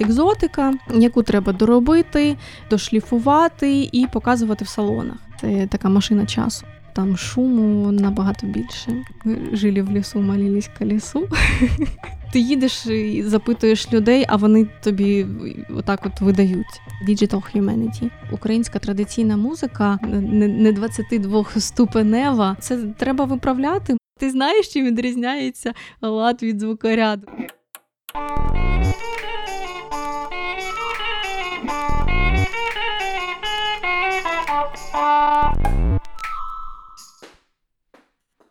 екзотика, яку треба доробити, дошліфувати і показувати в салонах. Це така машина часу. Там шуму набагато більше. Ми жили в лісу, молились к лісу. Ти їдеш і запитуєш людей, а вони тобі отак от видають. Digital Humanity. Українська традиційна музика, не 22 ступенева. Це треба виправляти. Ти знаєш, чим відрізняється лад від звукоряду.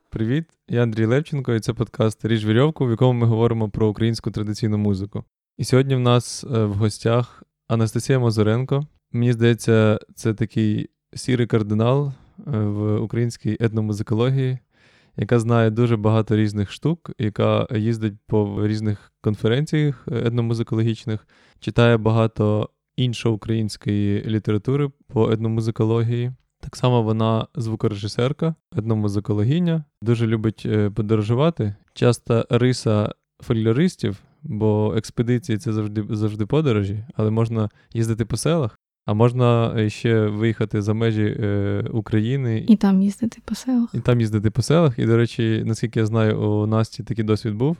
Привіт, я Андрій Левченко, і це подкаст Ріж Вірьовку, в якому ми говоримо про українську традиційну музику. І сьогодні в нас е, в гостях Анастасія Мазуренко. Мені здається, це такий сірий кардинал е, в українській етномузикології, яка знає дуже багато різних штук, яка їздить по різних конференціях е, етномузикологічних, читає багато іншої української літератури по етномузикології. Так само вона звукорежисерка, етномузикологиня, дуже любить е, подорожувати. Часто риса фольклористів, бо експедиції це завжди завжди подорожі, але можна їздити по селах, а можна е, ще виїхати за межі е, України і там їздити по селах. І там їздити по селах. І, до речі, наскільки я знаю, у Насті такий досвід був.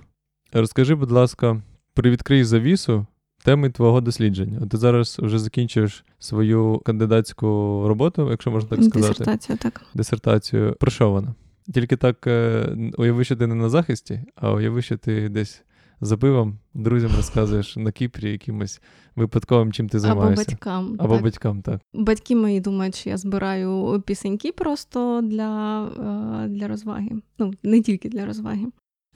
Розкажи, будь ласка, привідкрий завісу теми твого дослідження. Ти зараз вже закінчуєш свою кандидатську роботу, якщо можна так сказати. Дисертацію, так. Дисертацію. Про що вона? Тільки так е, уяви, що ти не на захисті, а уяви, що ти десь за пивом друзям розказуєш на Кіпрі якимось випадковим, чим ти займаєшся. Або батькам. Або так. батькам, так. Батьки мої думають, що я збираю пісеньки просто для е, для розваги. Ну, не тільки для розваги.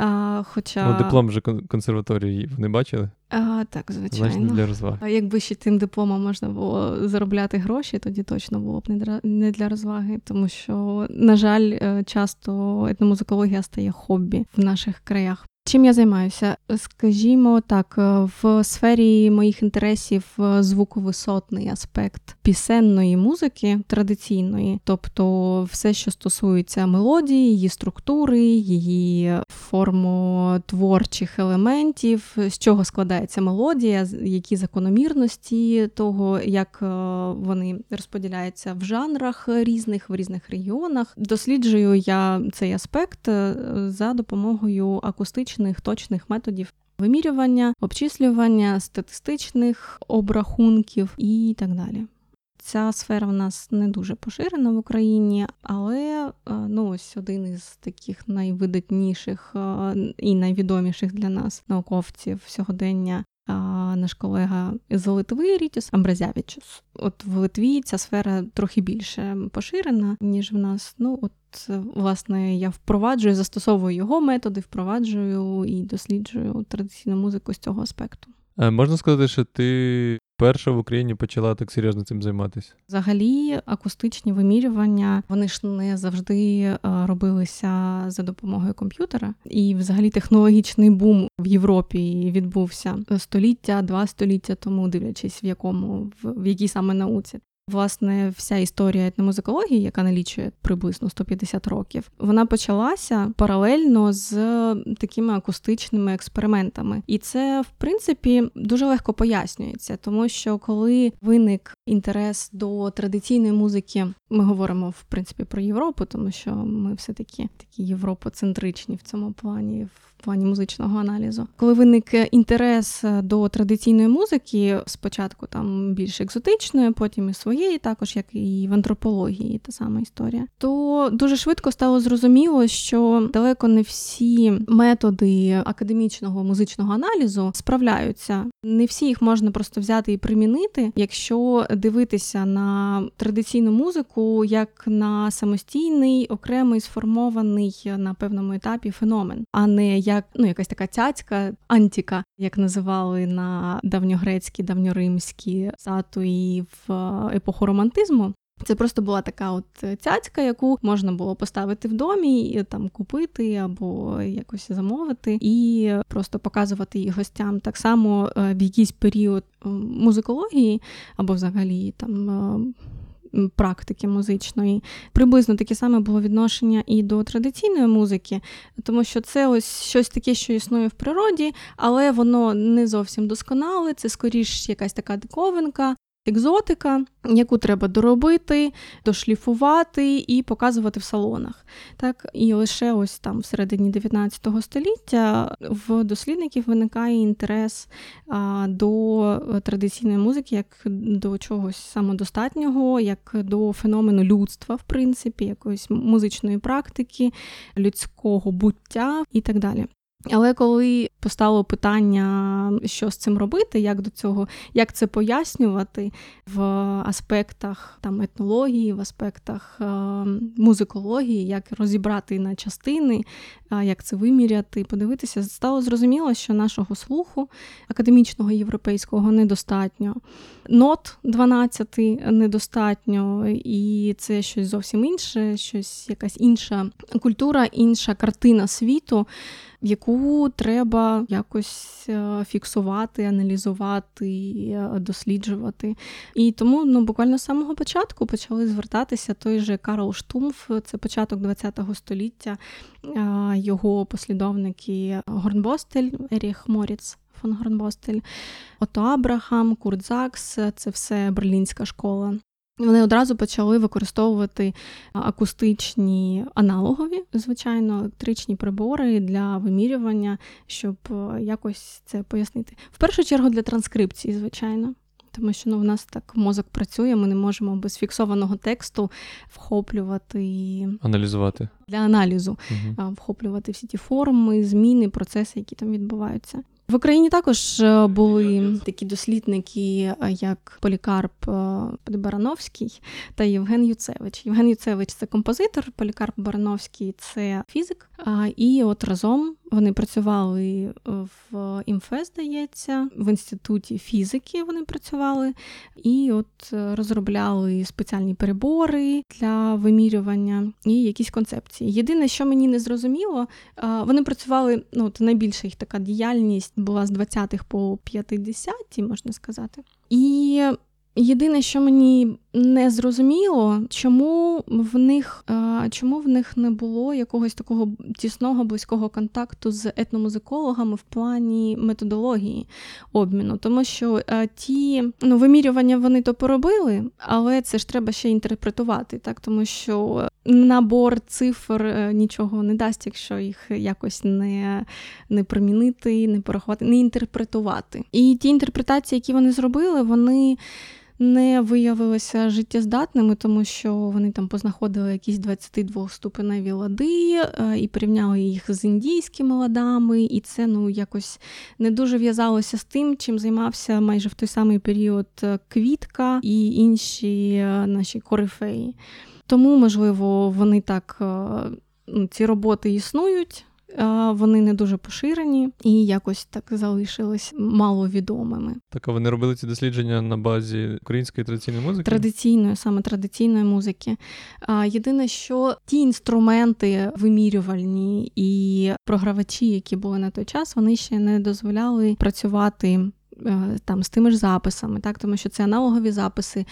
А, хоча... Ну, Диплом вже консерваторії вони бачили? А, Так, звичайно. Значить, для розваги. А якби ще тим дипломом можна було заробляти гроші, тоді точно було б не для розваги, тому що, на жаль, е, часто етномузикологія стає хобі в наших краях. Чим я займаюся? Скажімо так, е, в сфері моїх інтересів е, звуковисотний аспект пісенної музики традиційної, тобто все, що стосується мелодії, її структури, її формотворчих елементів, з чого складається мелодія, які закономірності того, як е, вони розподіляються в жанрах різних в різних регіонах. Досліджую я цей аспект за допомогою акустичних математичних точних методів вимірювання, обчислювання, статистичних обрахунків і так далі. Ця сфера в нас не дуже поширена в Україні, але е, ну ось один із таких найвидатніших е, і найвідоміших для нас науковців сьогодення наш колега з Литви Рітіс Амбразявічус. От в Литві ця сфера трохи більше поширена, ніж в нас. Ну от власне я впроваджую, застосовую його методи, впроваджую і досліджую традиційну музику з цього аспекту. Е, можна сказати, що ти перша в Україні почала так серйозно цим займатися? Взагалі, акустичні вимірювання вони ж не завжди е, робилися за допомогою комп'ютера, і взагалі технологічний бум в Європі відбувся століття, два століття тому, дивлячись в якому в якій саме науці. Власне, вся історія етномузикології, яка налічує приблизно 150 років, вона почалася паралельно з такими акустичними експериментами, і це в принципі дуже легко пояснюється, тому що коли виник інтерес до традиційної музики, ми говоримо в принципі про Європу, тому що ми все таки такі європоцентричні в цьому плані. Плані музичного аналізу. Коли виник інтерес до традиційної музики, спочатку там більш екзотичної, потім і своєї, також як і в антропології, та сама історія, то дуже швидко стало зрозуміло, що далеко не всі методи академічного музичного аналізу справляються. Не всі їх можна просто взяти і примінити, якщо дивитися на традиційну музику як на самостійний окремий сформований на певному етапі феномен, а не як як ну, якась така цяцька, антіка, як називали на давньогрецькі, давньоримські статуї в е, епоху романтизму. Це просто була така от цяцька, яку можна було поставити в домі, і там купити або якось замовити, і просто показувати її гостям. Так само е, в якийсь період е, музикології або взагалі там практики музичної. Приблизно таке саме було відношення і до традиційної музики, тому що це ось щось таке, що існує в природі, але воно не зовсім досконале, це скоріш якась така диковинка екзотика, яку треба доробити, дошліфувати і показувати в салонах. Так? І лише ось там в середині 19 століття в дослідників виникає інтерес а, до традиційної музики як до чогось самодостатнього, як до феномену людства, в принципі, якоїсь музичної практики, людського буття і так далі. Але коли постало питання, що з цим робити, як до цього, як це пояснювати в аспектах там етнології, в аспектах е, музикології, як розібрати на частини, е, як це виміряти, подивитися, стало зрозуміло, що нашого слуху академічного європейського недостатньо, нот 12 недостатньо, і це щось зовсім інше, щось якась інша культура, інша картина світу яку треба якось е, фіксувати, аналізувати, е, досліджувати. І тому ну, буквально з самого початку почали звертатися той же Карл Штумф, це початок ХХ століття, е, його послідовники Горнбостель, Еріх Моріц. Фон Горнбостель, Ото Абрахам, Курт Закс, це все берлінська школа. Вони одразу почали використовувати акустичні аналогові, звичайно, електричні прибори для вимірювання, щоб е, якось це пояснити. В першу чергу для транскрипції, звичайно. Тому що ну, в нас так мозок працює, ми не можемо без фіксованого тексту вхоплювати і аналізувати для аналізу, угу. вхоплювати всі ті форми, зміни, процеси, які там відбуваються. В Україні також е, були такі дослідники, е, як Полікарп е, Барановський та Євген Юцевич. Євген Юцевич це композитор, Полікарп Барановський це фізик. І от разом вони працювали в імфе, здається, в інституті фізики вони працювали і от розробляли спеціальні перебори для вимірювання і якісь концепції. Єдине, що мені не зрозуміло, вони працювали. Ну, от найбільша їх така діяльність була з 20-х по 50-ті, можна сказати. І Єдине, що мені не зрозуміло, чому в них чому в них не було якогось такого тісного близького контакту з етномузикологами в плані методології обміну, тому що ті ну, вимірювання вони то поробили, але це ж треба ще інтерпретувати, так тому що набор цифр е, нічого не дасть, якщо їх якось не не примінити, не порахувати, не інтерпретувати. І ті інтерпретації, які вони зробили, вони не виявилися життєздатними, тому що вони там познаходили якісь 22-ступеневі лади е, і порівняли їх з індійськими ладами, і це ну якось не дуже в'язалося з тим, чим займався майже в той самий період е, Квітка і інші е, наші корифеї. Тому, можливо, вони так ну, ці роботи існують вони не дуже поширені і якось так залишились маловідомими. Так, а вони робили ці дослідження на базі української традиційної музики? Традиційної, саме традиційної музики. Єдине, що ті інструменти вимірювальні і програвачі, які були на той час, вони ще не дозволяли працювати. Е, там з тими ж записами, так тому що це аналогові записи,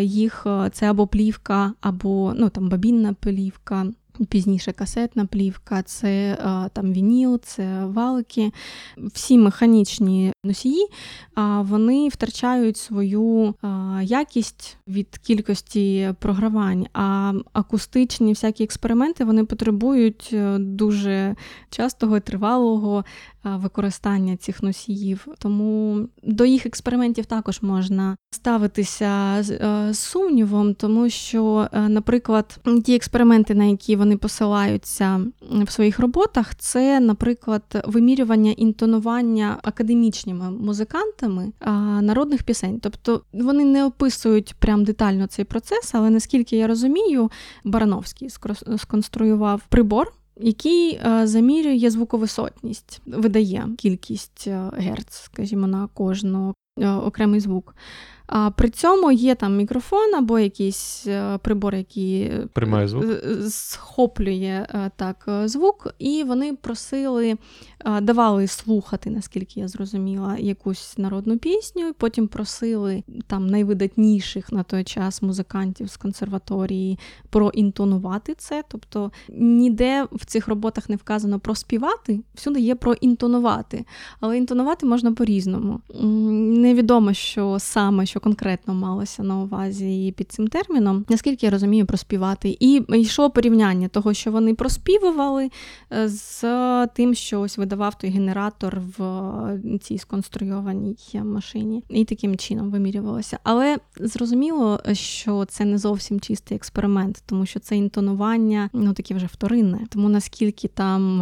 їх е, це або плівка, або ну там бабінна плівка, Пізніше касетна плівка, це там вініл, це валики. Всі механічні носії вони втрачають свою якість від кількості програвань. А акустичні всякі експерименти вони потребують е, дуже частого тривалого використання цих носіїв. Тому до їх експериментів також можна ставитися з е, сумнівом, тому що, е, наприклад, ті експерименти, на які вони посилаються в своїх роботах, це, наприклад, вимірювання інтонування академічними музикантами народних пісень. Тобто вони не описують прям детально цей процес, але наскільки я розумію, Барановський сконструював прибор який е, замірює звуковисотність, видає кількість е, герц, скажімо, на кожну е, окремий звук. А при цьому є там мікрофон або якийсь е, прибор, який Приймає звук. схоплює так звук, і вони просили, давали слухати, наскільки я зрозуміла, якусь народну пісню. Потім просили там найвидатніших на той час музикантів з консерваторії проінтонувати це. Тобто ніде в цих роботах не вказано про співати, всюди є про інтонувати. Але інтонувати можна по-різному. Невідомо, що саме, що конкретно малося на увазі під цим терміном, наскільки я розумію, проспівати. І йшло порівняння того, що вони проспівували е, з тим, що ось видавав той генератор в цій сконструйованій машині. І таким чином вимірювалося. Але зрозуміло, що це не зовсім чистий експеримент, тому що це інтонування ну таке вже вторинне. Тому наскільки там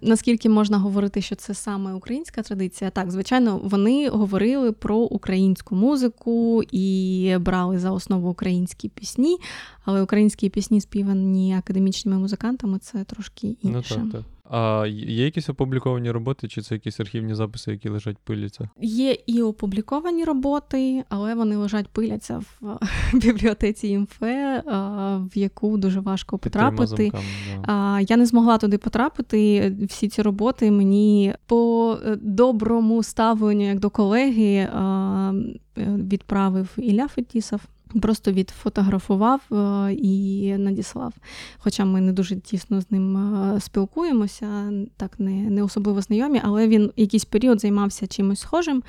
наскільки можна говорити, що це саме українська традиція, так звичайно, вони говорили про українську музику і брали за основу українські пісні, але українські пісні співані академічними музикантами це трошки інше. Ну, так, так. А є якісь опубліковані роботи, чи це якісь архівні записи, які лежать пиляться? Є і опубліковані роботи, але вони лежать пиляться в бібліотеці імфе, в яку дуже важко потрапити. Замками, да. Я не змогла туди потрапити. Всі ці роботи мені по е, доброму ставленню, як до колеги, е, відправив Ілля Фетісов. Просто відфотографував е, і надіслав. Хоча ми не дуже тісно з ним е, спілкуємося, так не не особливо знайомі, але він якийсь період займався чимось схожим.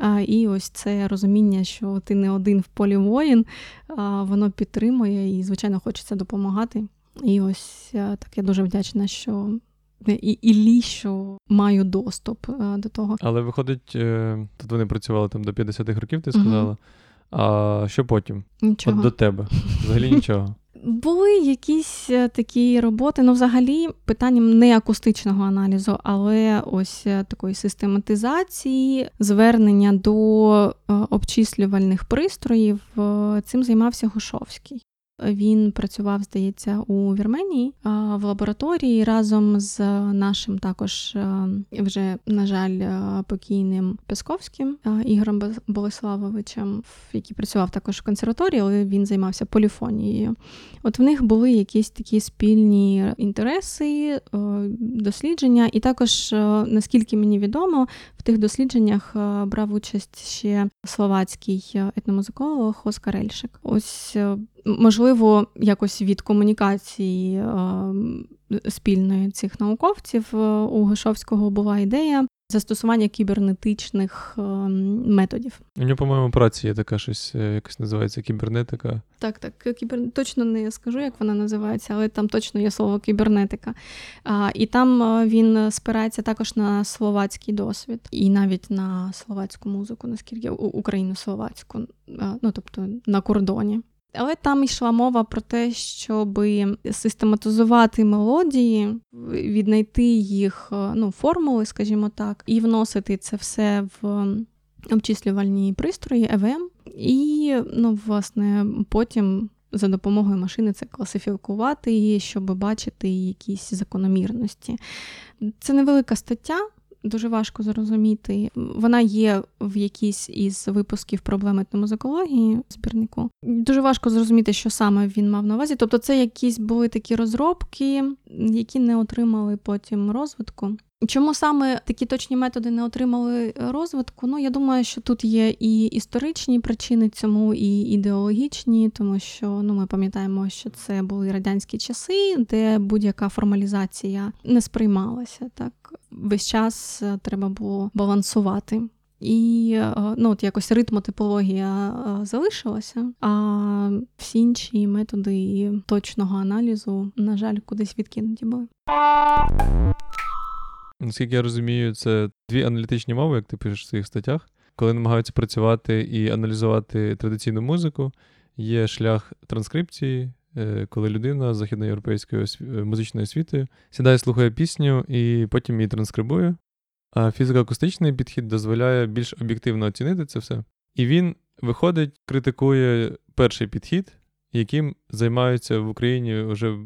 Е, і ось це розуміння, що ти не один в полі воїн, воно підтримує і, звичайно, хочеться допомагати. І ось так я дуже вдячна, що. І Іллі, що маю доступ до того. Але виходить, тут вони працювали там до 50-х років, ти сказала. Uh-huh. А що потім? Нічого. От до тебе. Взагалі нічого. Були якісь е, такі роботи, ну, взагалі, питанням не акустичного аналізу, але ось е, такої систематизації, звернення до е, обчислювальних пристроїв. Цим займався Гушовський. Він працював, здається, у Вірменії в лабораторії разом з нашим також вже, на жаль, покійним Песковським Ігорем Болеславовичем, який працював також в консерваторії, але він займався поліфонією. От в них були якісь такі спільні інтереси, дослідження, і також, наскільки мені відомо, тих дослідженнях брав участь ще словацький етномузиколог Оскар Ельшик. Ось можливо, якось від комунікації е, спільної цих науковців е, у Гишовського була ідея. Застосування кібернетичних е, методів. У нього, по-моєму, праці є така щось, якось називається кібернетика. Так, так, кібер... точно не скажу, як вона називається, але там точно є слово кібернетика. А, І там він спирається також на словацький досвід, і навіть на словацьку музику, наскільки Україну словацьку, ну тобто на кордоні. Але там йшла мова про те, щоб систематизувати мелодії, віднайти їх е, ну, формули, скажімо так, і вносити це все в обчислювальні пристрої ЕВМ. І, ну, власне, потім за допомогою машини це класифікувати, щоб бачити якісь закономірності. Це невелика стаття. Дуже важко зрозуміти. Вона є в якійсь із випусків проблем етномузикології збірнику. Дуже важко зрозуміти, що саме він мав на увазі. Тобто, це якісь були такі розробки, які не отримали потім розвитку. Чому саме такі точні методи не отримали е, розвитку? Ну я думаю, що тут є і історичні причини цьому, і ідеологічні, тому що ну ми пам'ятаємо, що це були радянські часи, де будь-яка формалізація не сприймалася. Так весь час е, треба було балансувати. І е, ну, от якось ритмотипологія залишилася, а всі інші методи точного аналізу, на жаль, кудись відкинуті були. Наскільки я розумію, це дві аналітичні мови, як ти пишеш в своїх статтях, коли намагаються працювати і аналізувати традиційну музику. Є шлях транскрипції, е, коли людина з західноєвропейської е, музичної освіти сідає, слухає пісню і потім її транскрибує. А фізико-акустичний підхід дозволяє більш об'єктивно оцінити це все. І він виходить, критикує перший підхід, яким займаються в Україні вже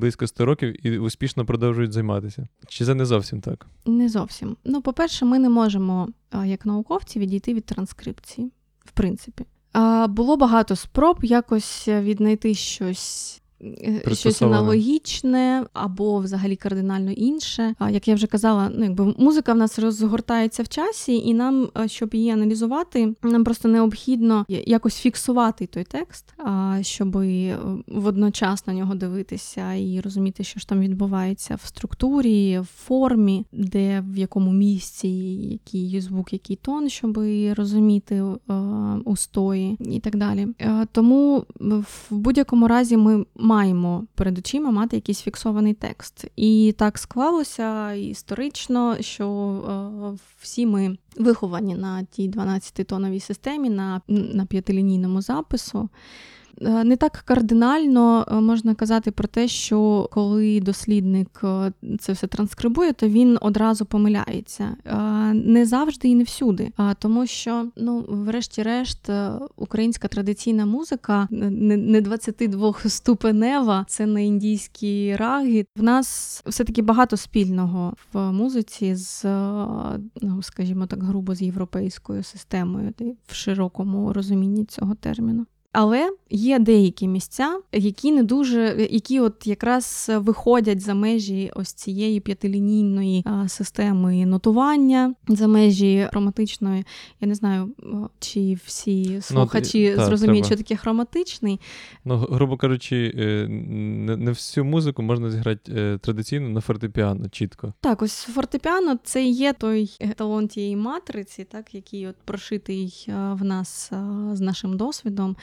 близько 100 років і успішно продовжують займатися. Чи це не зовсім так? Не зовсім. Ну, по-перше, ми не можемо, як науковці, відійти від транскрипції. В принципі. Було багато спроб якось віднайти щось Е, щось аналогічне або взагалі кардинально інше. Як я вже казала, ну якби музика в нас розгортається в часі, і нам, щоб її аналізувати, нам просто необхідно якось фіксувати той текст, щоб е, водночас на нього дивитися і розуміти, що ж там відбувається в структурі, в формі, де в якому місці, який звук, який тон, щоб розуміти е, устої і так далі. Тому в будь-якому разі ми маємо перед очима мати якийсь фіксований текст. І так склалося історично, що е, всі ми виховані на тій 12-тоновій системі, на, на п'ятилінійному запису. Е, не так кардинально е, можна казати про те, що коли дослідник е, це все транскрибує, то він одразу помиляється. Не завжди і не всюди. тому що, ну, врешті-решт, українська традиційна музика не 22-ступенева, це не індійські раги. В нас все-таки багато спільного в музиці з, ну, скажімо так, грубо з європейською системою в широкому розумінні цього терміну. Але є деякі місця, які не дуже, які от якраз виходять за межі ось цієї п'ятилінійної системи нотування, за межі хроматичної. Я не знаю, чи всі ну, слухачі ну, зрозуміють, що таке хроматичний. Ну, грубо кажучи, е, не, не всю музику можна зіграти е, традиційно на фортепіано, чітко. Так, ось фортепіано це є той еталон тієї матриці, так, який от прошитий в нас з нашим досвідом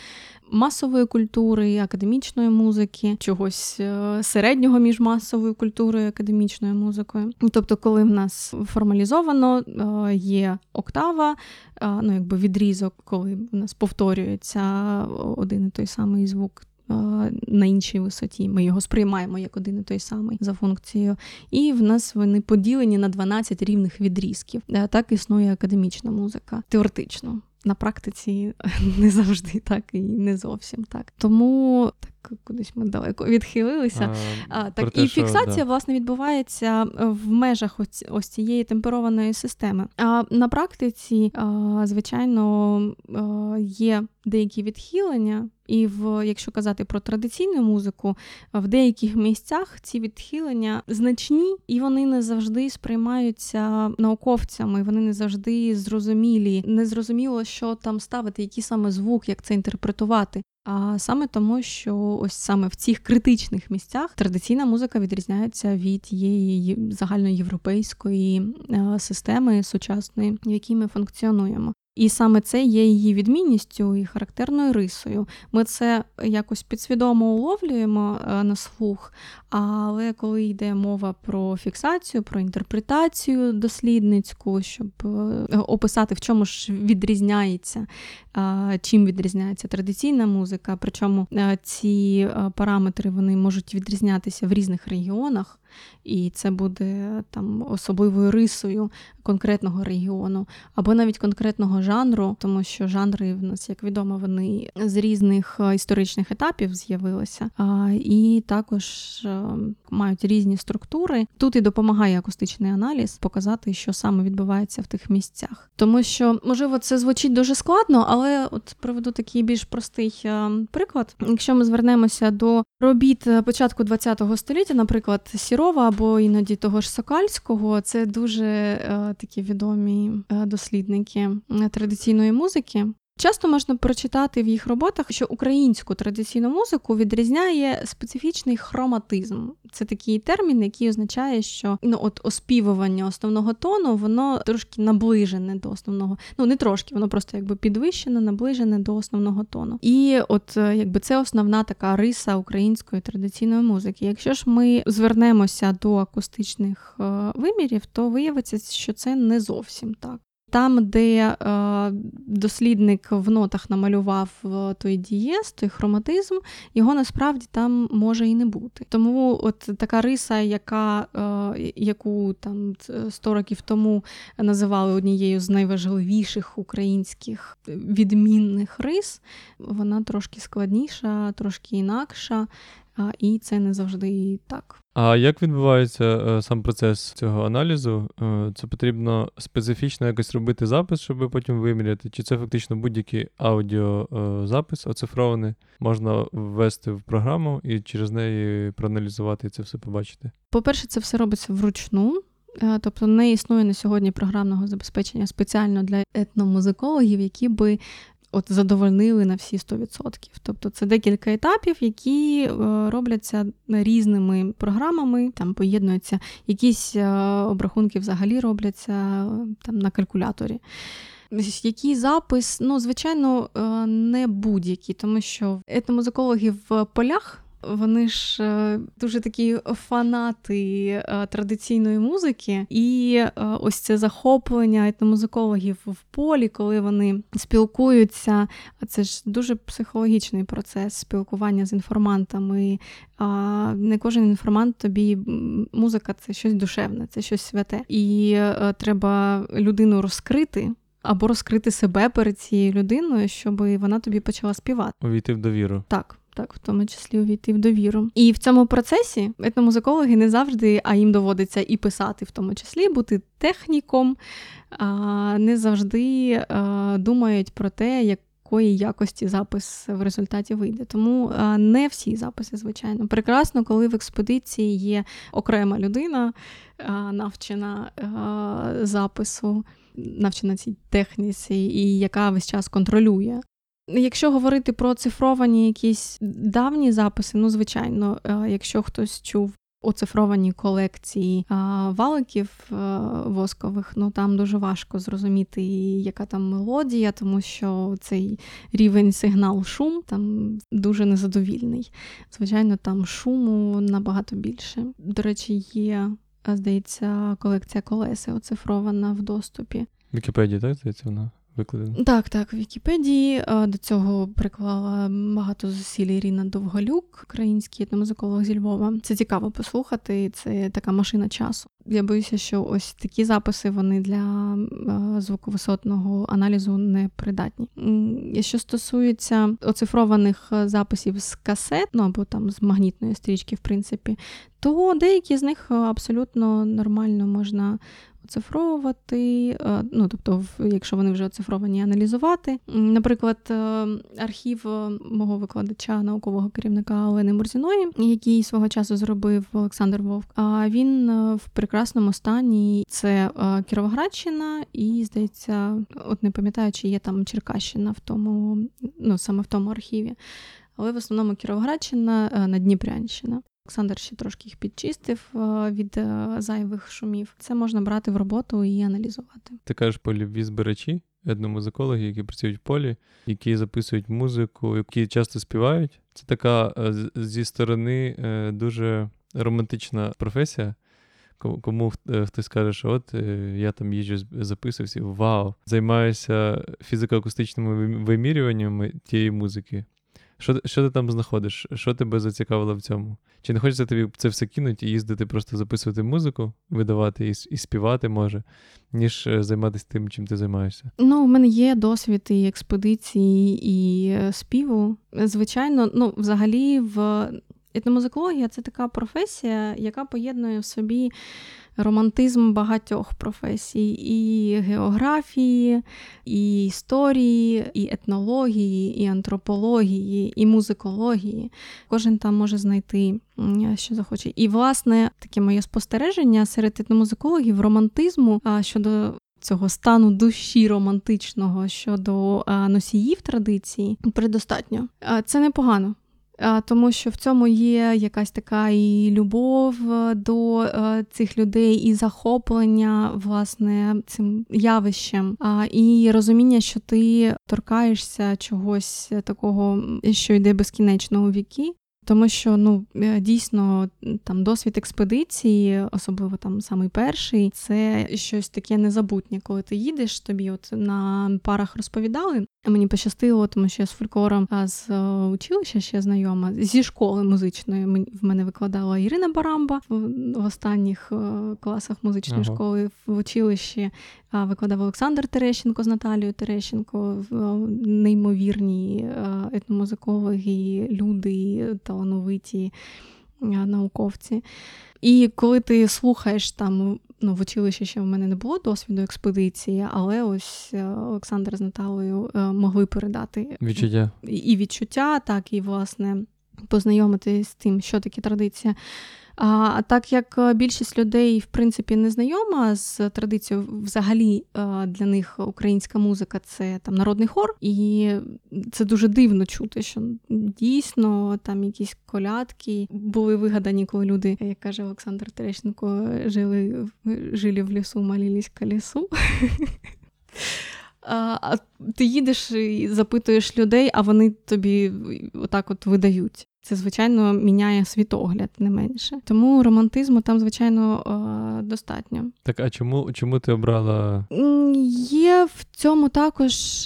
масової культури, академічної музики, чогось е, середнього між масовою культурою академічною музикою. Тобто, коли в нас формалізовано е, є октава, е, ну якби відрізок, коли в нас повторюється один і той самий звук. На іншій висоті ми його сприймаємо як один і той самий за функцією, і в нас вони поділені на 12 рівних відрізків. Так існує академічна музика теоретично на практиці не завжди так і не зовсім так. Тому кудись ми далеко відхилилися. А, а Так те, і фіксація що, да. власне відбувається в межах ось, ось цієї темперованої системи. А на практиці, а, звичайно, а, є деякі відхилення. І в якщо казати про традиційну музику, в деяких місцях ці відхилення значні, і вони не завжди сприймаються науковцями, вони не завжди зрозумілі. Не зрозуміло, що там ставити, який саме звук, як це інтерпретувати. А саме тому, що ось саме в цих критичних місцях традиційна музика відрізняється від тієї загальноєвропейської е, системи сучасної, в якій ми функціонуємо. І саме це є її відмінністю і характерною рисою. Ми це якось підсвідомо уловлюємо е, на слух, але коли йде мова про фіксацію, про інтерпретацію дослідницьку, щоб е, описати, в чому ж відрізняється, чим відрізняється традиційна музика, причому е, ці параметри вони можуть відрізнятися в різних регіонах і це буде там особливою рисою конкретного регіону, або навіть конкретного жанру, тому що жанри в нас, як відомо, вони з різних е, історичних етапів з'явилися, і також е, мають різні структури. Тут і допомагає акустичний аналіз показати, що саме відбувається в тих місцях. Тому що, можливо, це звучить дуже складно, але от приведу такий більш простий е, приклад. Якщо ми звернемося до робіт початку ХХ століття, наприклад, Сірова або іноді того ж Сокальського, це дуже е, такі відомі е, дослідники традиційної музики. Часто можна прочитати в їх роботах, що українську традиційну музику відрізняє специфічний хроматизм. Це такий термін, який означає, що ну от оспівування основного тону, воно трошки наближене до основного. Ну не трошки, воно просто якби підвищене, наближене до основного тону. І от е, якби це основна така риса української традиційної музики. Якщо ж ми звернемося до акустичних е, вимірів, то виявиться, що це не зовсім так. Там, де е, дослідник в нотах намалював е, той дієз, той хроматизм, його насправді там може і не бути. Тому от така риса, яка, е, яку там 100 років тому називали однією з найважливіших українських відмінних рис, вона трошки складніша, трошки інакша. І це не завжди так. А як відбувається е, сам процес цього аналізу? Е, це потрібно специфічно якось робити запис, щоб потім виміряти? Чи це фактично будь-який аудіозапис оцифрований, можна ввести в програму і через неї проаналізувати і це все побачити? По-перше, це все робиться вручну. Е, тобто не існує на сьогодні програмного забезпечення спеціально для етномузикологів, які би от задовольнили на всі 100%. Тобто це декілька етапів, які е, робляться різними програмами, там поєднуються якісь е, обрахунки взагалі робляться там на калькуляторі. Який запис, ну, звичайно, не будь-який, тому що етномузикологи в полях вони ж е, дуже такі фанати е, традиційної музики, і е, ось це захоплення етномузикологів в полі, коли вони спілкуються. Це ж дуже психологічний процес спілкування з інформантами. Не кожен інформант тобі музика це щось душевне, це щось святе. І треба людину розкрити. Або розкрити себе перед цією людиною, щоб вона тобі почала співати. Увійти в довіру. Так так, в тому числі увійти в довіру. І в цьому процесі етномузикологи не завжди, а їм доводиться і писати, в тому числі, бути техніком, не завжди думають про те, якої якості запис в результаті вийде. Тому не всі записи, звичайно. Прекрасно, коли в експедиції є окрема людина, навчена запису. Навчена цій техніці, і яка весь час контролює Якщо говорити про цифровані якісь давні записи, ну звичайно, е, якщо хтось чув оцифровані колекції валиків е, воскових, ну там дуже важко зрозуміти, яка там мелодія, тому що цей рівень сигнал шум там дуже незадовільний. Звичайно, там шуму набагато більше. До речі, є, е, здається, колекція колеси оцифрована в доступі. Вікіпедія, так здається, вона? Викладено? Так, так, в Вікіпедії до цього приклала багато зусиль Ірина Довголюк, український етномузиколог зі Львова. Це цікаво послухати. Це така машина часу. Я боюся, що ось такі записи вони для звуковисотного аналізу не придатні. Що стосується оцифрованих записів з касет, ну або там з магнітної стрічки, в принципі, то деякі з них абсолютно нормально можна оцифровувати, е, ну тобто, якщо вони вже оцифровані, аналізувати. Наприклад, е, архів е, мого викладача наукового керівника Олени Мурзіної, який свого часу зробив Олександр Вовк. А він в прекрасному стані це Кіровоградщина, і здається, от не пам'ятаю, чи є там Черкащина в тому, ну саме в тому архіві. Але в основному Кіровоградщина на Дніпрянщина. Олександр ще трошки їх підчистив е, від е, зайвих шумів. Це можна брати в роботу і аналізувати. Ти кажеш польові збирачі, етномузикологи, які працюють в полі, які записують музику, які часто співають. Це така е, зі сторони дуже романтична професія. Кому хтось каже, що от я там їжджу, записувався, вау! Займаюся фізико-акустичними вимірюваннями тієї музики. Що що ти там знаходиш? Що тебе зацікавило в цьому? Чи не хочеться тобі це все кинути і їздити, просто записувати музику, видавати і і співати може, ніж е, займатися тим, чим ти займаєшся? Ну, у мене є досвід і експедиції, і е, співу. Звичайно, ну, взагалі, в етномузикологія це така професія, яка поєднує в собі романтизм багатьох професій: і географії, і історії, і етнології, і антропології, і музикології. Кожен там може знайти, що захоче. І, власне, таке моє спостереження серед етномузикологів романтизму щодо. Цього стану душі романтичного щодо носіїв традиції предостатньо. Це непогано тому що в цьому є якась така і любов е, до е, цих людей, і захоплення власне цим явищем, і розуміння, що ти торкаєшся чогось такого, що йде безкінечно у віки. Тому що ну е, дійсно там досвід експедиції, особливо там самий перший, це щось таке незабутнє, коли ти їдеш, тобі от на парах розповідали. Мені пощастило, тому що я з фольклором з е, училища ще знайома зі школи музичної. в мене викладала Ірина Барамба в останніх е, класах музичної ага. школи в училищі. Викладав Олександр Терещенко з Наталією Терещенко, неймовірні етномузикологи, люди талановиті науковці. І коли ти слухаєш там, ну в училищі ще в мене не було досвіду експедиції, але ось Олександр з Наталою могли передати відчуття і відчуття, так і власне познайомитись з тим, що таке традиція. А так як е, більшість людей, в принципі, не знайома з традицією, взагалі е, для них українська музика це там народний хор, і це дуже дивно чути, що дійсно там якісь колядки були вигадані, коли люди, як каже Олександр Терещенко, жили жили в лісу, молились к лісу. А ти їдеш і запитуєш людей, а вони тобі отак от видають. Це, звичайно, міняє світогляд не менше. Тому романтизму там, звичайно, достатньо. Так, а чому чому ти обрала? Є в цьому також.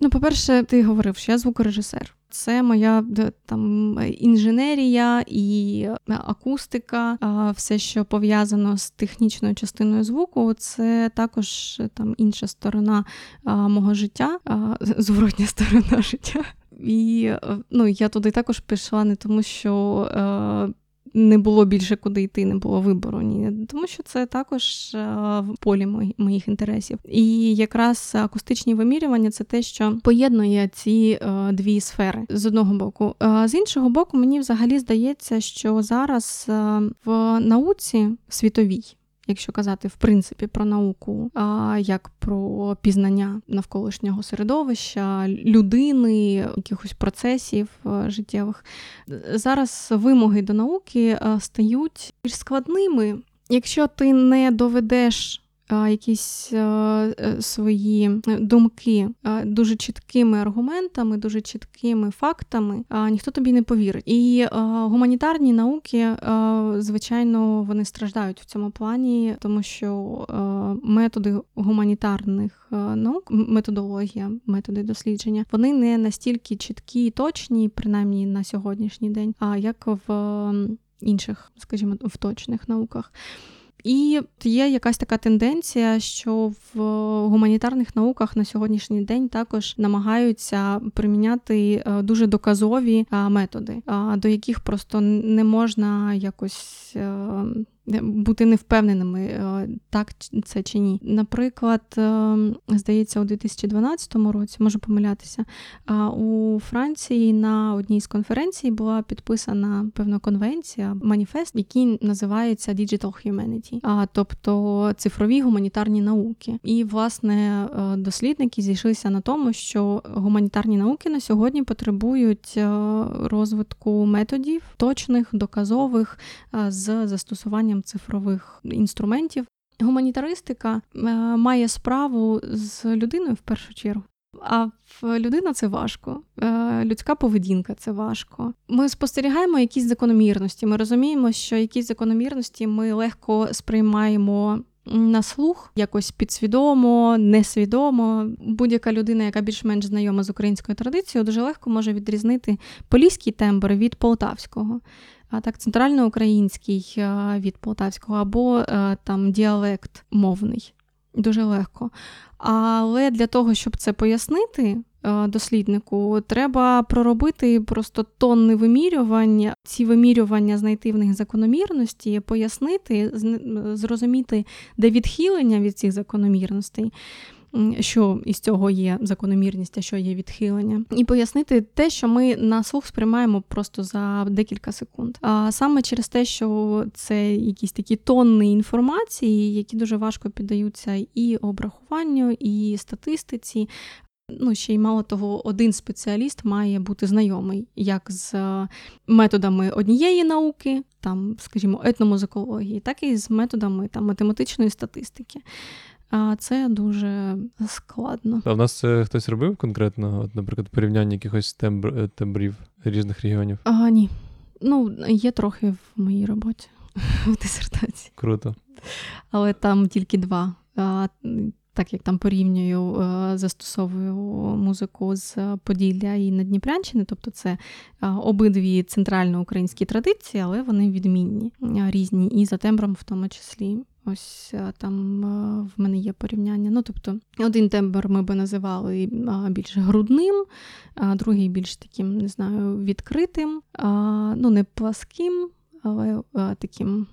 Ну, по-перше, ти говорив, що я звукорежисер. Це моя там інженерія і акустика, все, що пов'язано з технічною частиною звуку, це також там інша сторона мого життя, зворотня сторона життя. І ну, я туди також пішла не тому, що е, не було більше куди йти, не було вибору. Ні, тому що це також е, в полі моїх інтересів. І якраз акустичні вимірювання це те, що поєднує ці е, дві сфери з одного боку. З іншого боку, мені взагалі здається, що зараз в науці світовій якщо казати в принципі про науку, а як про пізнання навколишнього середовища, людини, якихось процесів е, життєвих. Зараз вимоги до науки е, стають більш складними. Якщо ти не доведеш якісь е, свої думки дуже чіткими аргументами, дуже чіткими фактами, ніхто тобі не повірить. І гуманітарні науки, звичайно, вони страждають в цьому плані, тому що методи гуманітарних наук, методологія, методи дослідження, вони не настільки чіткі і точні, принаймні на сьогоднішній день, а як в інших, скажімо, в точних науках. І є якась така тенденція, що в гуманітарних науках на сьогоднішній день також намагаються приміняти е, дуже доказові е, методи, до яких просто не можна якось е, бути невпевненими, е, так це чи ні. Наприклад, е, здається, у 2012 році можу помилятися. У Франції на одній з конференцій була підписана певна конвенція, маніфест, який називається Digital Humanity, а тобто цифрові гуманітарні науки. І власне е, дослідники зійшлися на тому, що гуманітарні науки на сьогодні потребують розвитку методів точних, доказових з застосуванням використанням цифрових інструментів. Гуманітаристика е, має справу з людиною в першу чергу. А в людина це важко, е, людська поведінка це важко. Ми спостерігаємо якісь закономірності. Ми розуміємо, що якісь закономірності ми легко сприймаємо на слух, якось підсвідомо, несвідомо. Будь-яка людина, яка більш-менш знайома з українською традицією, дуже легко може відрізнити поліський тембр від полтавського так, центральноукраїнський е, від полтавського, або е, там діалект мовний. Дуже легко. Але для того, щоб це пояснити е, досліднику, треба проробити просто тонни вимірювань, ці вимірювання знайти в них закономірності, пояснити, зрозуміти, де відхилення від цих закономірностей що із цього є закономірність, а що є відхилення, і пояснити те, що ми на слух сприймаємо просто за декілька секунд. А саме через те, що це якісь такі тонни інформації, які дуже важко піддаються і обрахуванню, і статистиці. Ну, ще й мало того, один спеціаліст має бути знайомий як з методами однієї науки, там, скажімо, етномузикології, так і з методами там, математичної статистики. А це дуже складно. А в нас це хтось робив конкретно, от, наприклад, порівняння якихось тембр, е, тембрів різних регіонів? А, Ні. Ну, є трохи в моїй роботі в дисертації. Круто. Але там тільки два. Так як там порівнюю, застосовую музику з Поділля і Надніпрянщини, тобто це обидві центральноукраїнські традиції, але вони відмінні, різні, і за тембром в тому числі. Ось там в мене є порівняння. Ну, тобто, один тембр ми би називали більш грудним, а другий більш таким, не знаю, відкритим, ну не пласким, але таким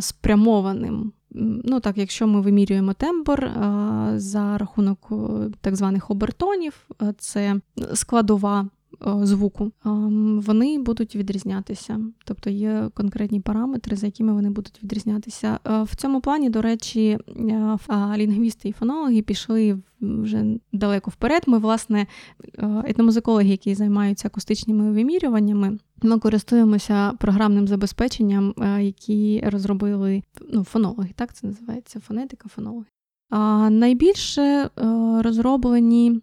спрямованим. Ну так, якщо ми вимірюємо тембр за рахунок так званих обертонів, це складова Е, звуку, вони будуть відрізнятися. Тобто є конкретні параметри, за якими вони будуть відрізнятися. Е, в цьому плані, до речі, е, лінгвісти і фонологи пішли вже далеко вперед. Ми, власне, етномузикологи, які займаються акустичними вимірюваннями. Ми користуємося програмним забезпеченням, які розробили ну, фонологи, так це називається фонетика, фонологи. А найбільше розроблені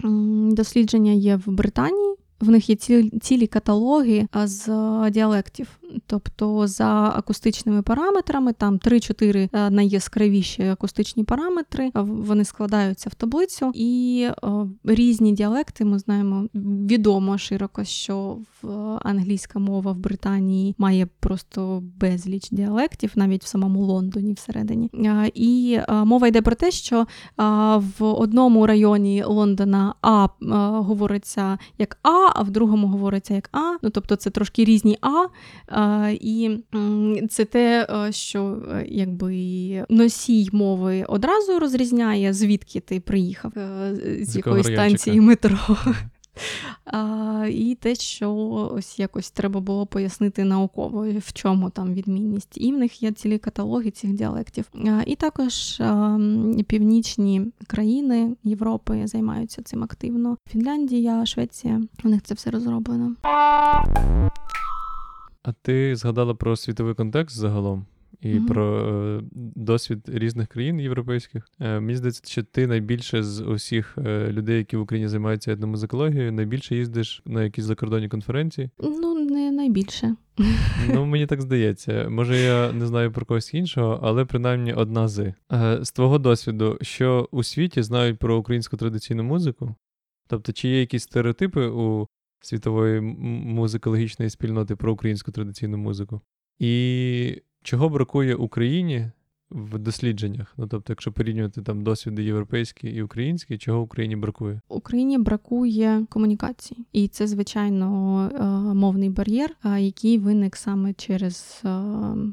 дослідження є в Британії. В них є цілі каталоги з діалектів. Тобто за акустичними параметрами, там 3-4 е, найяскравіші акустичні параметри, вони складаються в таблицю, і е, різні діалекти ми знаємо відомо широко, що в англійська мова в Британії має просто безліч діалектів, навіть в самому Лондоні всередині. Е, і мова йде про те, що в одному районі Лондона А говориться як А, а в другому говориться як А. Ну тобто це трошки різні А. І це те, е, що е, якби носій мови одразу розрізняє, звідки ти приїхав, е, з якої станції метро. А, І те, що ось якось треба було пояснити науково, в чому там відмінність. І в них є цілі каталоги цих діалектів. А, І також а, північні країни Європи займаються цим активно. Фінляндія, Швеція, у них це все розроблено. А ти згадала про світовий контекст загалом і mm про е, досвід різних країн європейських. Е, мені здається, що ти найбільше з усіх е, людей, які в Україні займаються етномузикологією, найбільше їздиш на якісь закордонні конференції? Ну, не найбільше. Ну, мені так здається. Може, я не знаю про когось іншого, але принаймні одна з. З твого досвіду, що у світі знають про українську традиційну музику? Тобто, чи є якісь стереотипи у світової музикологічної спільноти про українську традиційну музику. І чого бракує Україні в дослідженнях? Ну тобто, якщо порівнювати там досвіди європейські і українські, чого Україні бракує? Україні бракує комунікації, і це звичайно е, мовний бар'єр, е, який виник саме через е,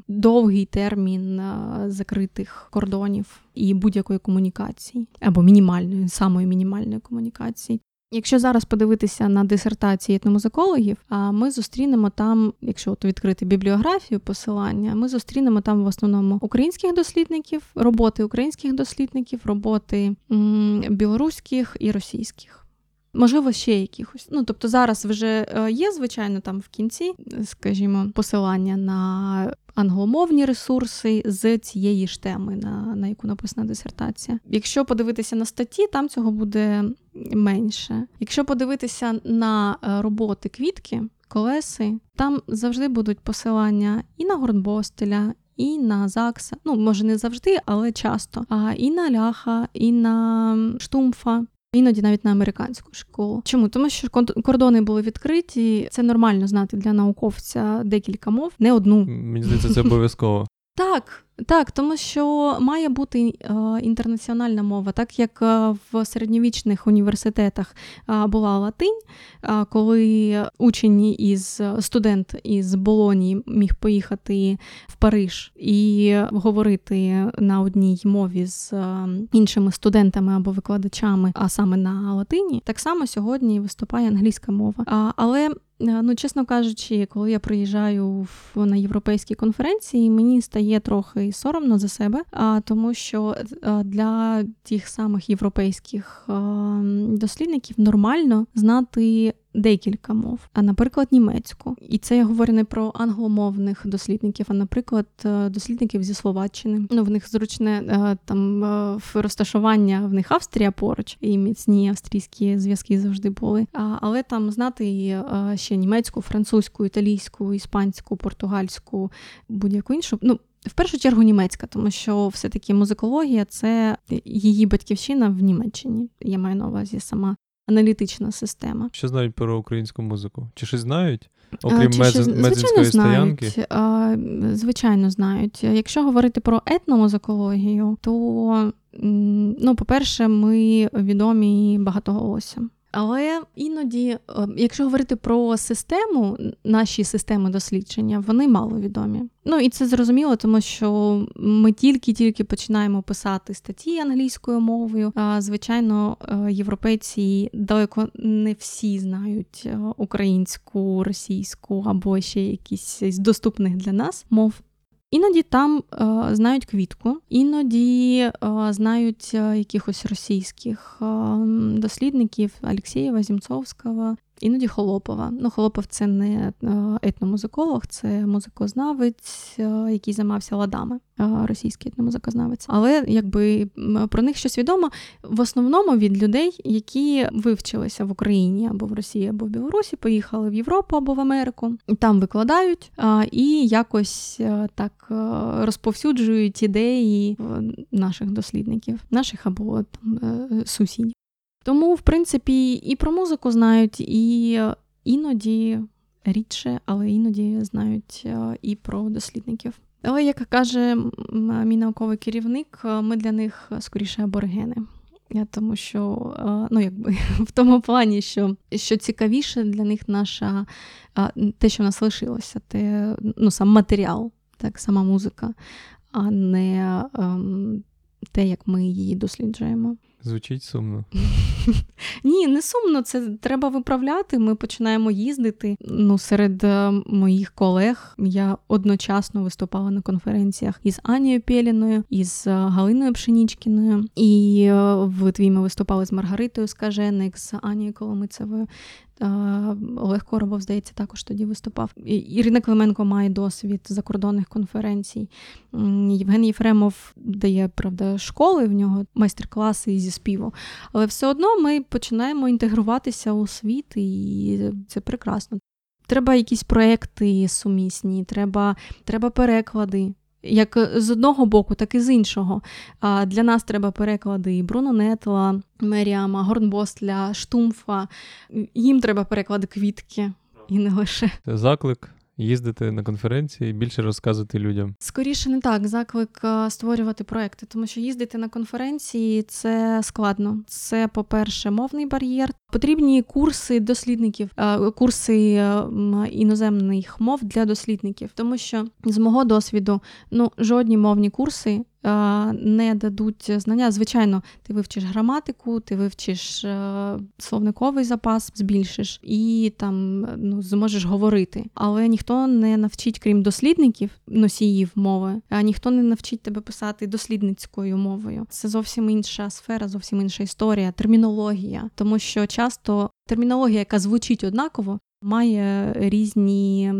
довгий термін закритих кордонів і будь-якої комунікації або мінімальної, самої мінімальної комунікації. Якщо зараз подивитися на дисертації етномузикологів, ми зустрінемо там, якщо от відкрити бібліографію посилання, ми зустрінемо там в основному українських дослідників, роботи українських дослідників, роботи м- білоруських і російських. Можливо, ще якихось. Ну тобто зараз вже е, є, звичайно, там в кінці, скажімо, посилання на англомовні ресурси з цієї ж теми, на, на яку написана дисертація. Якщо подивитися на статті, там цього буде менше. Якщо подивитися на е, роботи квітки, колеси, там завжди будуть посилання і на Горнбостеля, і на Закса, ну може не завжди, але часто. А і на ляха, і на штумфа. Іноді навіть на американську школу. Чому? Тому що кордони були відкриті. Це нормально знати для науковця декілька мов, не одну. Мені здається, це обов'язково. Так, так, тому що має бути е, інтернаціональна мова, так як е, в середньовічних університетах е, була латинь, коли учень із студент із Болонії міг поїхати в Париж і говорити на одній мові з іншими студентами або викладачами, а саме на латині, так само сьогодні виступає англійська мова. Але Ну, чесно кажучи, коли я приїжджаю в на європейські конференції, мені стає трохи соромно за себе, а тому, що для тих самих європейських дослідників нормально знати декілька мов, а наприклад, німецьку. І це я говорю не про англомовних дослідників, а наприклад, е, дослідників зі Словаччини. Ну в них зручне е, там е, розташування в них Австрія поруч, і міцні австрійські зв'язки завжди були. Але там знати ще німецьку, французьку, італійську, іспанську, португальську, будь-яку іншу. Ну В першу чергу німецька, тому що все-таки музикологія це її батьківщина в Німеччині. Я маю на увазі сама аналітична система. Що знають про українську музику? Чи щось знають? Окрім Чи мез... ще- стоянки? знають. А, Звичайно, знають. Якщо говорити про етномузикологію, то, ну, по-перше, ми відомі багатоголоссям. Але іноді, е, якщо говорити про систему, наші системи дослідження, вони маловідомі. Ну і це зрозуміло, тому що ми тільки-тільки починаємо писати статті англійською мовою. Звичайно, е, європейці далеко не всі знають е, українську, російську або ще якісь з доступних для нас мов. Іноді там е, знають квітку, іноді е, знають е, якихось російських е, дослідників Алексєєва, Зімцовського, іноді Холопова. Ну, Холопов це не е, етномузиколог, це музикознавець, е, який займався ладами, е, російський етномузикознавець. Але якби про них щось відомо в основному від людей, які вивчилися в Україні або в Росії, або в Білорусі, поїхали в Європу або в Америку, там викладають і якось так розповсюджують ідеї наших дослідників, наших або там сусідів. Тому, в принципі, і про музику знають, і іноді рідше, але іноді знають е, і про дослідників. Але, як каже мій науковий керівник, е, ми для них скоріше аборигени. Тому що, е, ну, якби в тому плані, що, що цікавіше для них наша те, що в нас лишилося, те, ну, сам матеріал, так, сама музика, а не ем, те, як ми її досліджуємо. Звучить сумно. Ні, не сумно, це треба виправляти. Ми починаємо їздити. Ну, серед е, моїх колег я одночасно виступала на конференціях із Анією Пєліною, із е, Галиною Пшенічкіною. І е, в Литві ми виступали з Маргаритою Скаженик, з Анією Коломицевою. Олег Коробов, здається, також тоді виступав. Ірина Клименко має досвід закордонних конференцій. Євген Єфремов дає правда школи, в нього майстер-класи зі співу. Але все одно ми починаємо інтегруватися у світ, і це прекрасно. Треба якісь проекти сумісні, треба, треба переклади. Як з одного боку, так і з іншого. Для нас треба переклади Бруно Нетла, Меріама, Горнбостля, Штумфа. Їм треба переклади квітки і не лише. Заклик їздити на конференції більше розказувати людям. Скоріше не так, заклик е, створювати проекти, тому що їздити на конференції це складно. Це, по-перше, мовний бар'єр. Потрібні курси дослідників, е, курси е, іноземних мов для дослідників, тому що з мого досвіду, ну жодні мовні курси. Е, Не дадуть знання. Звичайно, ти вивчиш граматику, ти вивчиш е, словниковий запас, збільшиш і там ну зможеш говорити. Але ніхто не навчить, крім дослідників, носіїв мови, а ніхто не навчить тебе писати дослідницькою мовою. Це зовсім інша сфера, зовсім інша історія, термінологія, тому що часто термінологія, яка звучить однаково. Має різні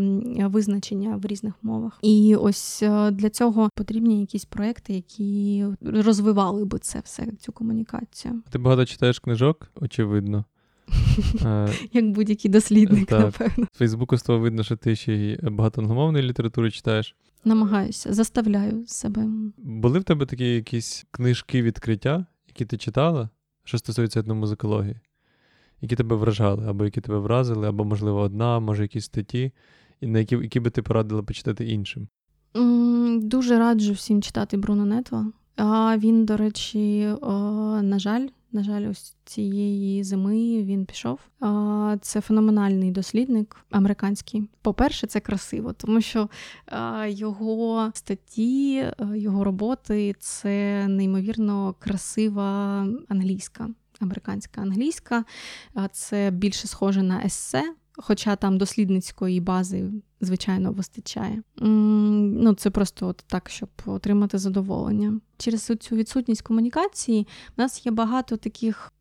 визначення в різних мовах, і ось е, для цього потрібні якісь проекти, які розвивали би це все цю комунікацію, Ти багато читаєш книжок, очевидно. Е, як будь-який дослідник, Так. напевно. З Фейсбуку з того видно, що ти ще й багато англомовної літератури читаєш. Намагаюся, заставляю себе. Були в тебе такі якісь книжки відкриття, які ти читала, що стосується етномузикології, які тебе вражали, або які тебе вразили, або, можливо, одна, може, якісь статті, і на які, які би ти порадила почитати іншим. Дуже раджу всім читати Бруно Нетла. А він, до речі, на жаль, на жаль, ось цієї зими він пішов. Це феноменальний дослідник американський. По-перше, це красиво, тому що його статті, е, його роботи це неймовірно красива англійська, американська англійська. Це більше схоже на есе. Хоча там дослідницької бази, звичайно, вистачає. Ну, це просто от так, щоб отримати задоволення. Через цю відсутність комунікації в нас є багато таких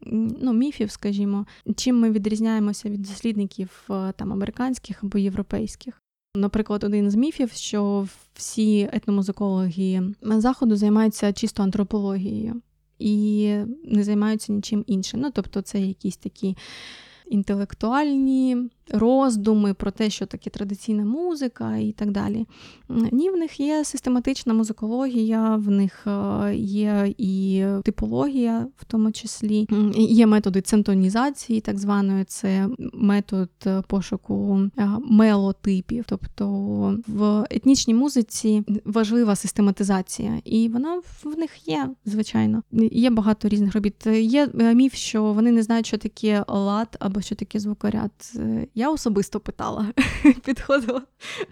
ну, міфів, скажімо, чим ми відрізняємося від дослідників е, там американських або європейських. Наприклад, один з міфів, що всі етномузикологи заходу займаються чисто антропологією і не займаються нічим іншим. Ну, тобто, це якісь такі інтелектуальні роздуми про те, що таке традиційна музика і так далі. Ні, в них є систематична музикологія, в них е, є і типологія, в тому числі є методи центонізації, так званої, це метод пошуку мелотипів. Тобто в етнічній музиці важлива систематизація, і вона в них є, звичайно. Є багато різних робіт. Є е, міф, що вони не знають, що таке лад або що таке звукоряд. Я особисто питала, підходила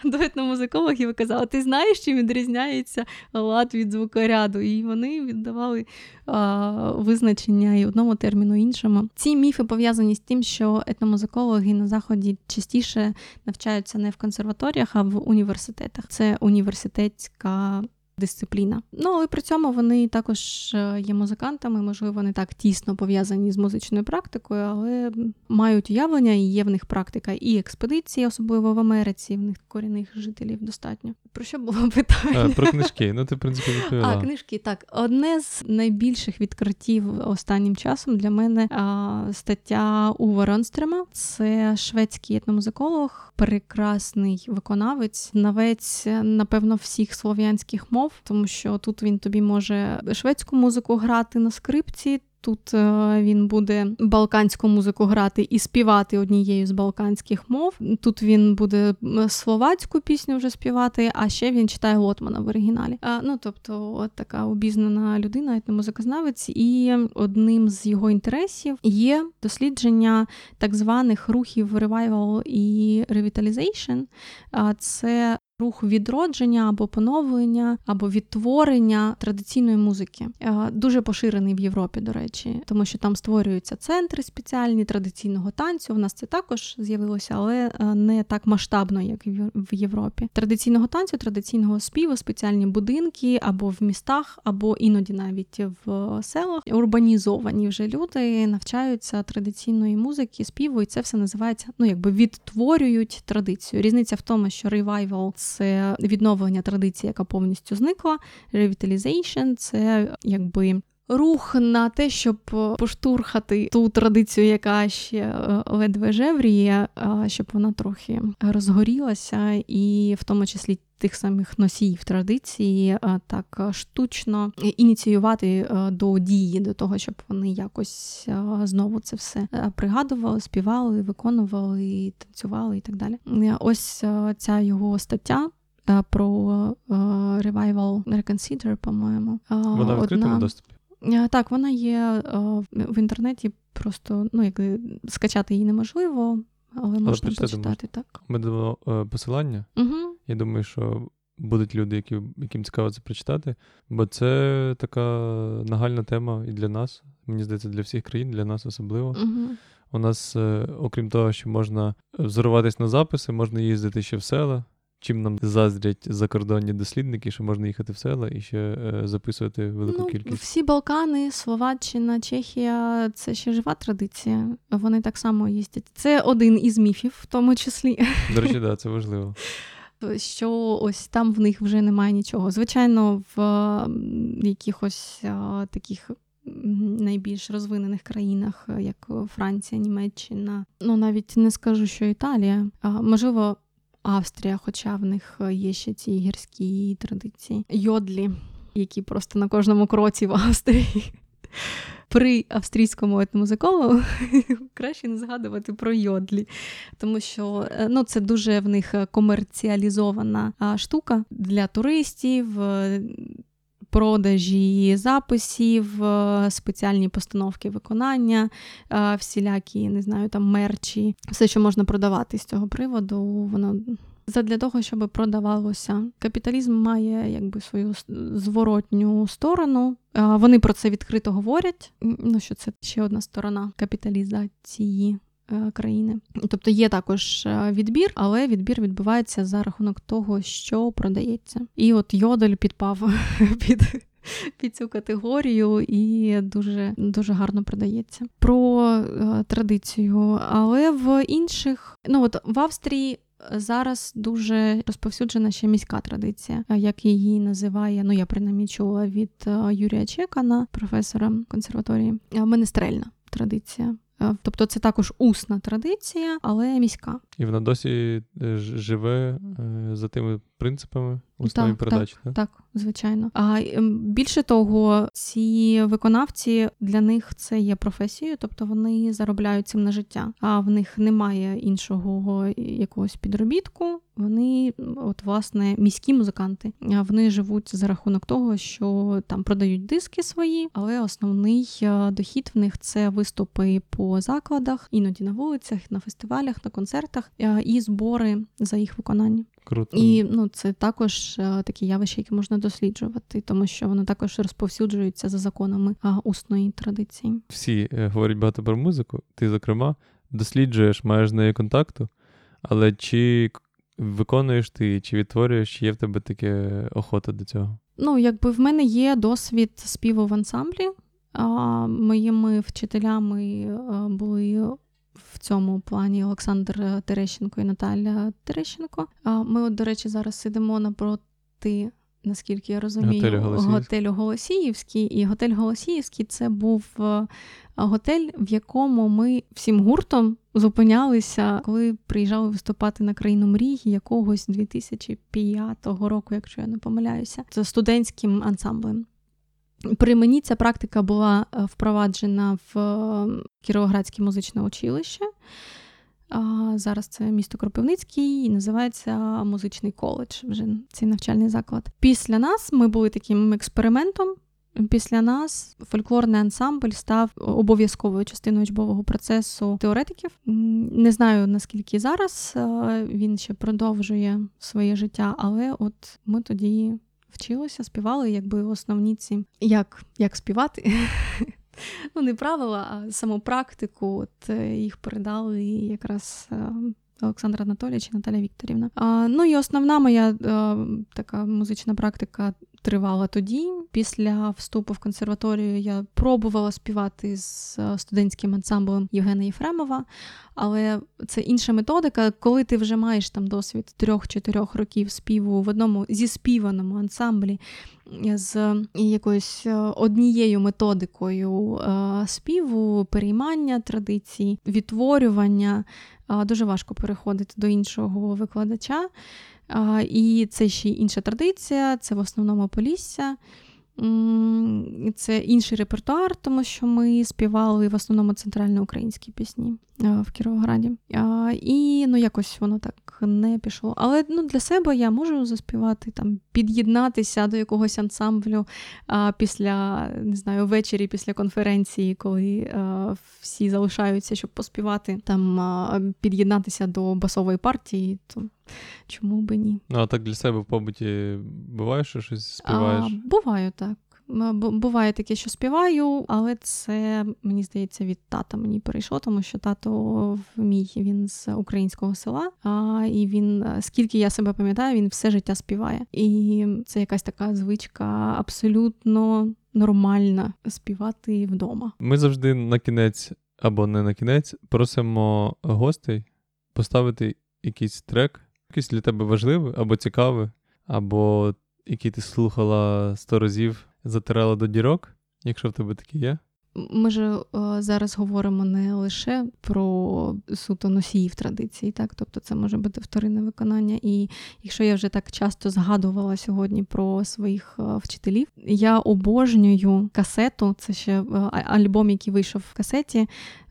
до етномузикологів і казала: ти знаєш, чим відрізняється лад від звукоряду? І вони віддавали а, визначення і одному терміну іншому. Ці міфи пов'язані з тим, що етномузикологи на заході частіше навчаються не в консерваторіях, а в університетах. Це університетська дисципліна. Ну але при цьому вони також е, є музикантами, можливо, не так тісно пов'язані з музичною практикою, але мають уявлення, і є в них практика і експедиції, особливо в Америці. В них корінних жителів достатньо. Про що було питання? А, Про книжки. Ну ти в принципі відповіла. А книжки так. Одне з найбільших відкриттів останнім часом для мене а, стаття Ува Ронстрема. Це шведський етномузиколог, прекрасний виконавець, навець, напевно, всіх слов'янських мов, тому що тут він тобі може шведську музику грати на скрипці. Тут е, він буде балканську музику грати і співати однією з балканських мов. Тут він буде словацьку пісню вже співати, а ще він читає Лотмана в оригіналі. А, Ну тобто, от така обізнана людина, етномузикознавець, і одним з його інтересів є дослідження так званих рухів revival і revitalization. Це Рух відродження або поновлення, або відтворення традиційної музики е, дуже поширений в Європі, до речі, тому що там створюються центри спеціальні традиційного танцю. У нас це також з'явилося, але е, не так масштабно, як в Європі. Традиційного танцю, традиційного співу, спеціальні будинки або в містах, або іноді навіть в селах. Урбанізовані вже люди навчаються традиційної музики, співу, і це все називається ну якби відтворюють традицію. Різниця в тому, що ревайвал це відновлення традиції, яка повністю зникла. Revitalization – це якби. Рух на те, щоб поштурхати ту традицію, яка ще е, ледве жевріє, щоб вона трохи розгорілася, і в тому числі тих самих носіїв традиції, так штучно ініціювати е, до дії, до того, щоб вони якось знову це все е, пригадували, співали, виконували, танцювали і так далі. Ось ця його стаття. Про Revival Reconsider, по-моєму. Вона в відкритому доступі? Так, вона є в інтернеті, просто ну, як скачати її неможливо, але можна але почитати. так. Ми дамо е, посилання. Угу. Я думаю, що будуть люди, які, яким цікаво це прочитати, бо це така нагальна тема і для нас. Мені здається, для всіх країн, для нас особливо. Угу. У нас, е, окрім того, що можна взоруватись на записи, можна їздити ще в села. Чим нам заздрять закордонні дослідники, що можна їхати в села і ще е, записувати велику ну, кількість? Всі Балкани, Словаччина, Чехія це ще жива традиція. Вони так само їздять. Це один із міфів, в тому числі. До речі, да, це важливо. Що ось там в них вже немає нічого. Звичайно, в якихось а, таких. Найбільш розвинених країнах, як Франція, Німеччина, ну навіть не скажу, що Італія, а можливо, Австрія, хоча в них е, є ще ці гірські традиції. Йодлі, які просто на кожному кроці в Австрії. При австрійському етномузикологу краще не згадувати про йодлі, тому що е, ну, це дуже в них комерціалізована штука для туристів, е, продажі записів, е, спеціальні постановки виконання, е, всілякі, не знаю, там мерчі, все, що можна продавати з цього приводу, воно. Задля того, щоб продавалося, капіталізм має якби свою зворотню сторону. Е, вони про це відкрито говорять. Ну що це ще одна сторона капіталізації країни. Тобто є також е, відбір, але відбір відбувається за рахунок того, що продається. І от йодель підпав під. Під цю категорію і дуже дуже гарно продається про е, традицію. Але в інших, ну от в Австрії зараз дуже розповсюджена ще міська традиція, як її називає. Ну я принаймні чула від Юрія Чекана, професора консерваторії. Менестрельна традиція. Е, тобто це також усна традиція, але міська. І вона досі е, живе за тими принципами усної так, передачі. Так, так, звичайно. А ем, більше того, ці виконавці для них це є професією, тобто вони заробляють цим на життя, а в них немає іншого якогось підробітку. Вони, от власне, міські музиканти. Вони живуть за рахунок того, що там продають диски свої, але основний е, дохід в них це виступи по закладах, іноді на вулицях, на фестивалях, на концертах е, і збори за їх виконання. Круто. І ну це також е, такі явища, які можна досліджувати, тому що воно також розповсюджується за законами усної традиції. Всі говорять багато про музику. Ти, зокрема, досліджуєш, маєш з нею контакту, але чи виконуєш ти, чи відтворюєш, чи є в тебе таке охота до цього? Ну, якби в мене є досвід співу в ансамблі. А, Моїми вчителями були в цьому плані Олександр Терещенко і Наталя Терещенко. А Ми, от, до речі, зараз сидимо напроти. Наскільки я розумію, готелю Голосіївський. готелю Голосіївський. І готель Голосіївський це був готель, в якому ми всім гуртом зупинялися, коли приїжджали виступати на країну мрій якогось 2005 року, якщо я не помиляюся, це студентським ансамблем. При мені ця практика була е, впроваджена в е, Кіровоградське музичне училище. Зараз це місто Кропивницький і називається музичний коледж, вже цей навчальний заклад. Після нас ми були таким експериментом. Після нас фольклорний ансамбль став обов'язковою частиною учбового процесу теоретиків. Не знаю наскільки зараз е, він ще продовжує своє життя, але от ми тоді вчилися, співали, якби основні ці як, як співати. Ну, не правила, а саму практику. От е, їх передали якраз е, Олександр Анатолійович і Наталя Вікторівна. А, Ну і основна моя а, така музична практика тривала тоді. Після вступу в консерваторію я пробувала співати з студентським ансамблем Євгена Єфремова, але це інша методика, коли ти вже маєш там досвід трьох-чотирьох років співу в одному зі співаному ансамблі. З якоюсь однією методикою співу, переймання традицій, відтворювання дуже важко переходити до іншого викладача. І це ще й інша традиція, це в основному Полісся. Це інший репертуар, тому що ми співали в основному центральноукраїнські пісні в Кіровограді. І ну, якось воно так не пішло. Але ну, для себе я можу заспівати, там, під'єднатися до якогось ансамблю після не знаю, ввечері після конференції, коли всі залишаються, щоб поспівати, там під'єднатися до басової партії. То чому би ні? Ну, а так для себе в побуті буває, що щось співаєш? А, Буваю так. Буває таке, що співаю, але це, мені здається, від тата мені перейшло, тому що тато мій він з українського села, а і він, скільки я себе пам'ятаю, він все життя співає. І це якась така звичка абсолютно нормальна співати вдома. Ми завжди на кінець або не на кінець просимо гостей поставити якийсь трек, якийсь для тебе важливий або цікавий, або який ти слухала сто разів, затирала до дірок, якщо в тебе такі є. Ми ж е, зараз говоримо не лише про суто носіїв традиції, так тобто це може бути вторинне виконання. І якщо я вже так часто згадувала сьогодні про своїх е, вчителів, я обожнюю касету. Це ще е, альбом, який вийшов в касеті.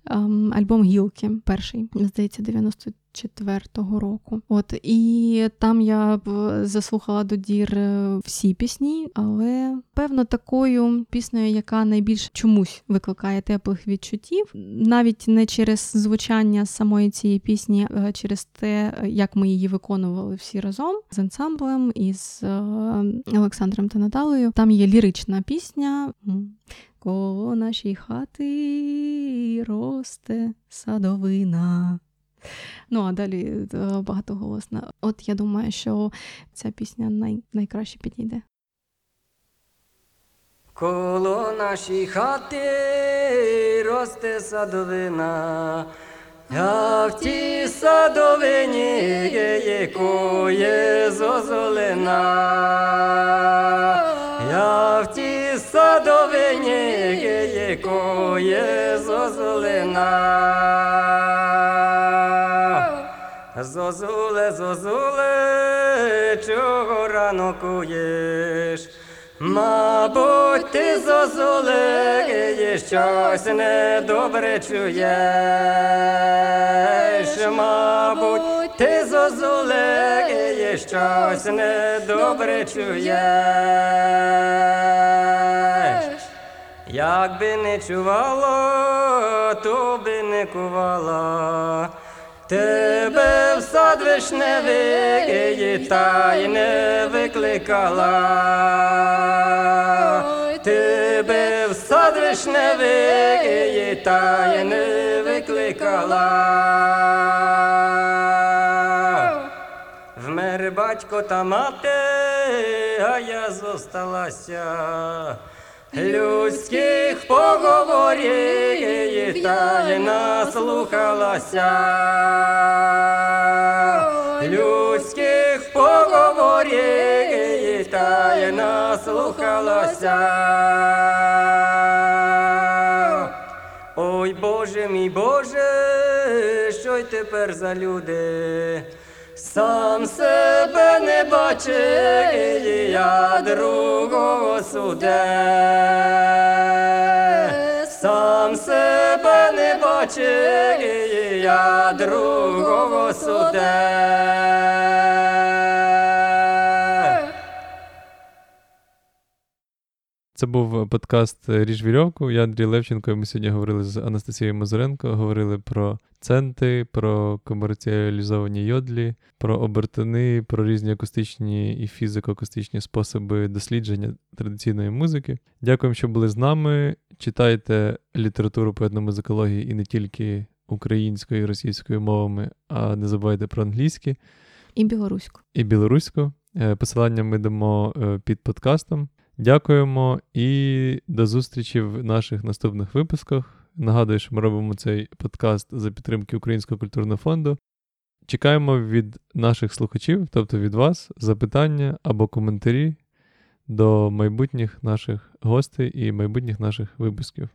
Ем, альбом Гілки, перший, здається, 94-го року. От і там я заслухала до дір е, всі пісні, але певно такою піснею, яка найбільш чомусь викликає теплих відчуттів, навіть не через звучання самої цієї пісні, а через те, як ми її виконували всі разом з ансамблем і з е, Олександром та Наталею. Там є лірична пісня. Коло нашій хати росте садовина. Ну, а далі е, багатоголосна. От я думаю, що ця пісня най... найкраще підійде. Коло нашій хати росте садовина, я в тій садовині якої зозолина. Садовині лікує зозулина. Зозуле, зозуле, чого рано куєш? Мабуть, ти зозуле, є щось недобре чуєш. Мабуть, ти зозуле, є щось недобре чуєш. Якби не чувала, то би не кувала. Тебе в сад вишневий та й не викликала. Тебе в сад вишневий та й не викликала. Вмер батько та мати, а я зосталася. Людських поговорів та й наслухалася. Людських поговорів та й наслухалася. Ой Боже мій Боже, що й тепер за люди? Сам себе не бачив, я другого суде. Сам себе не бачив, я другого суде. Це був подкаст Ріж Вірьовку. Я Андрій Левченко. і Ми сьогодні говорили з Анастасією Мазуренко, говорили про центи, про комерціалізовані йодлі, про обертини, про різні акустичні і фізико-акустичні способи дослідження традиційної музики. Дякуємо, що були з нами. Читайте літературу по етномузикології і не тільки українською і російською мовами, а не забувайте про англійські І білоруську. і білоруську. Е, Посилання ми дамо е, під подкастом. Дякуємо і до зустрічі в наших наступних випусках. Нагадую, що ми робимо цей подкаст за підтримки Українського культурного фонду. Чекаємо від наших слухачів, тобто від вас, запитання або коментарі до майбутніх наших гостей і майбутніх наших випусків.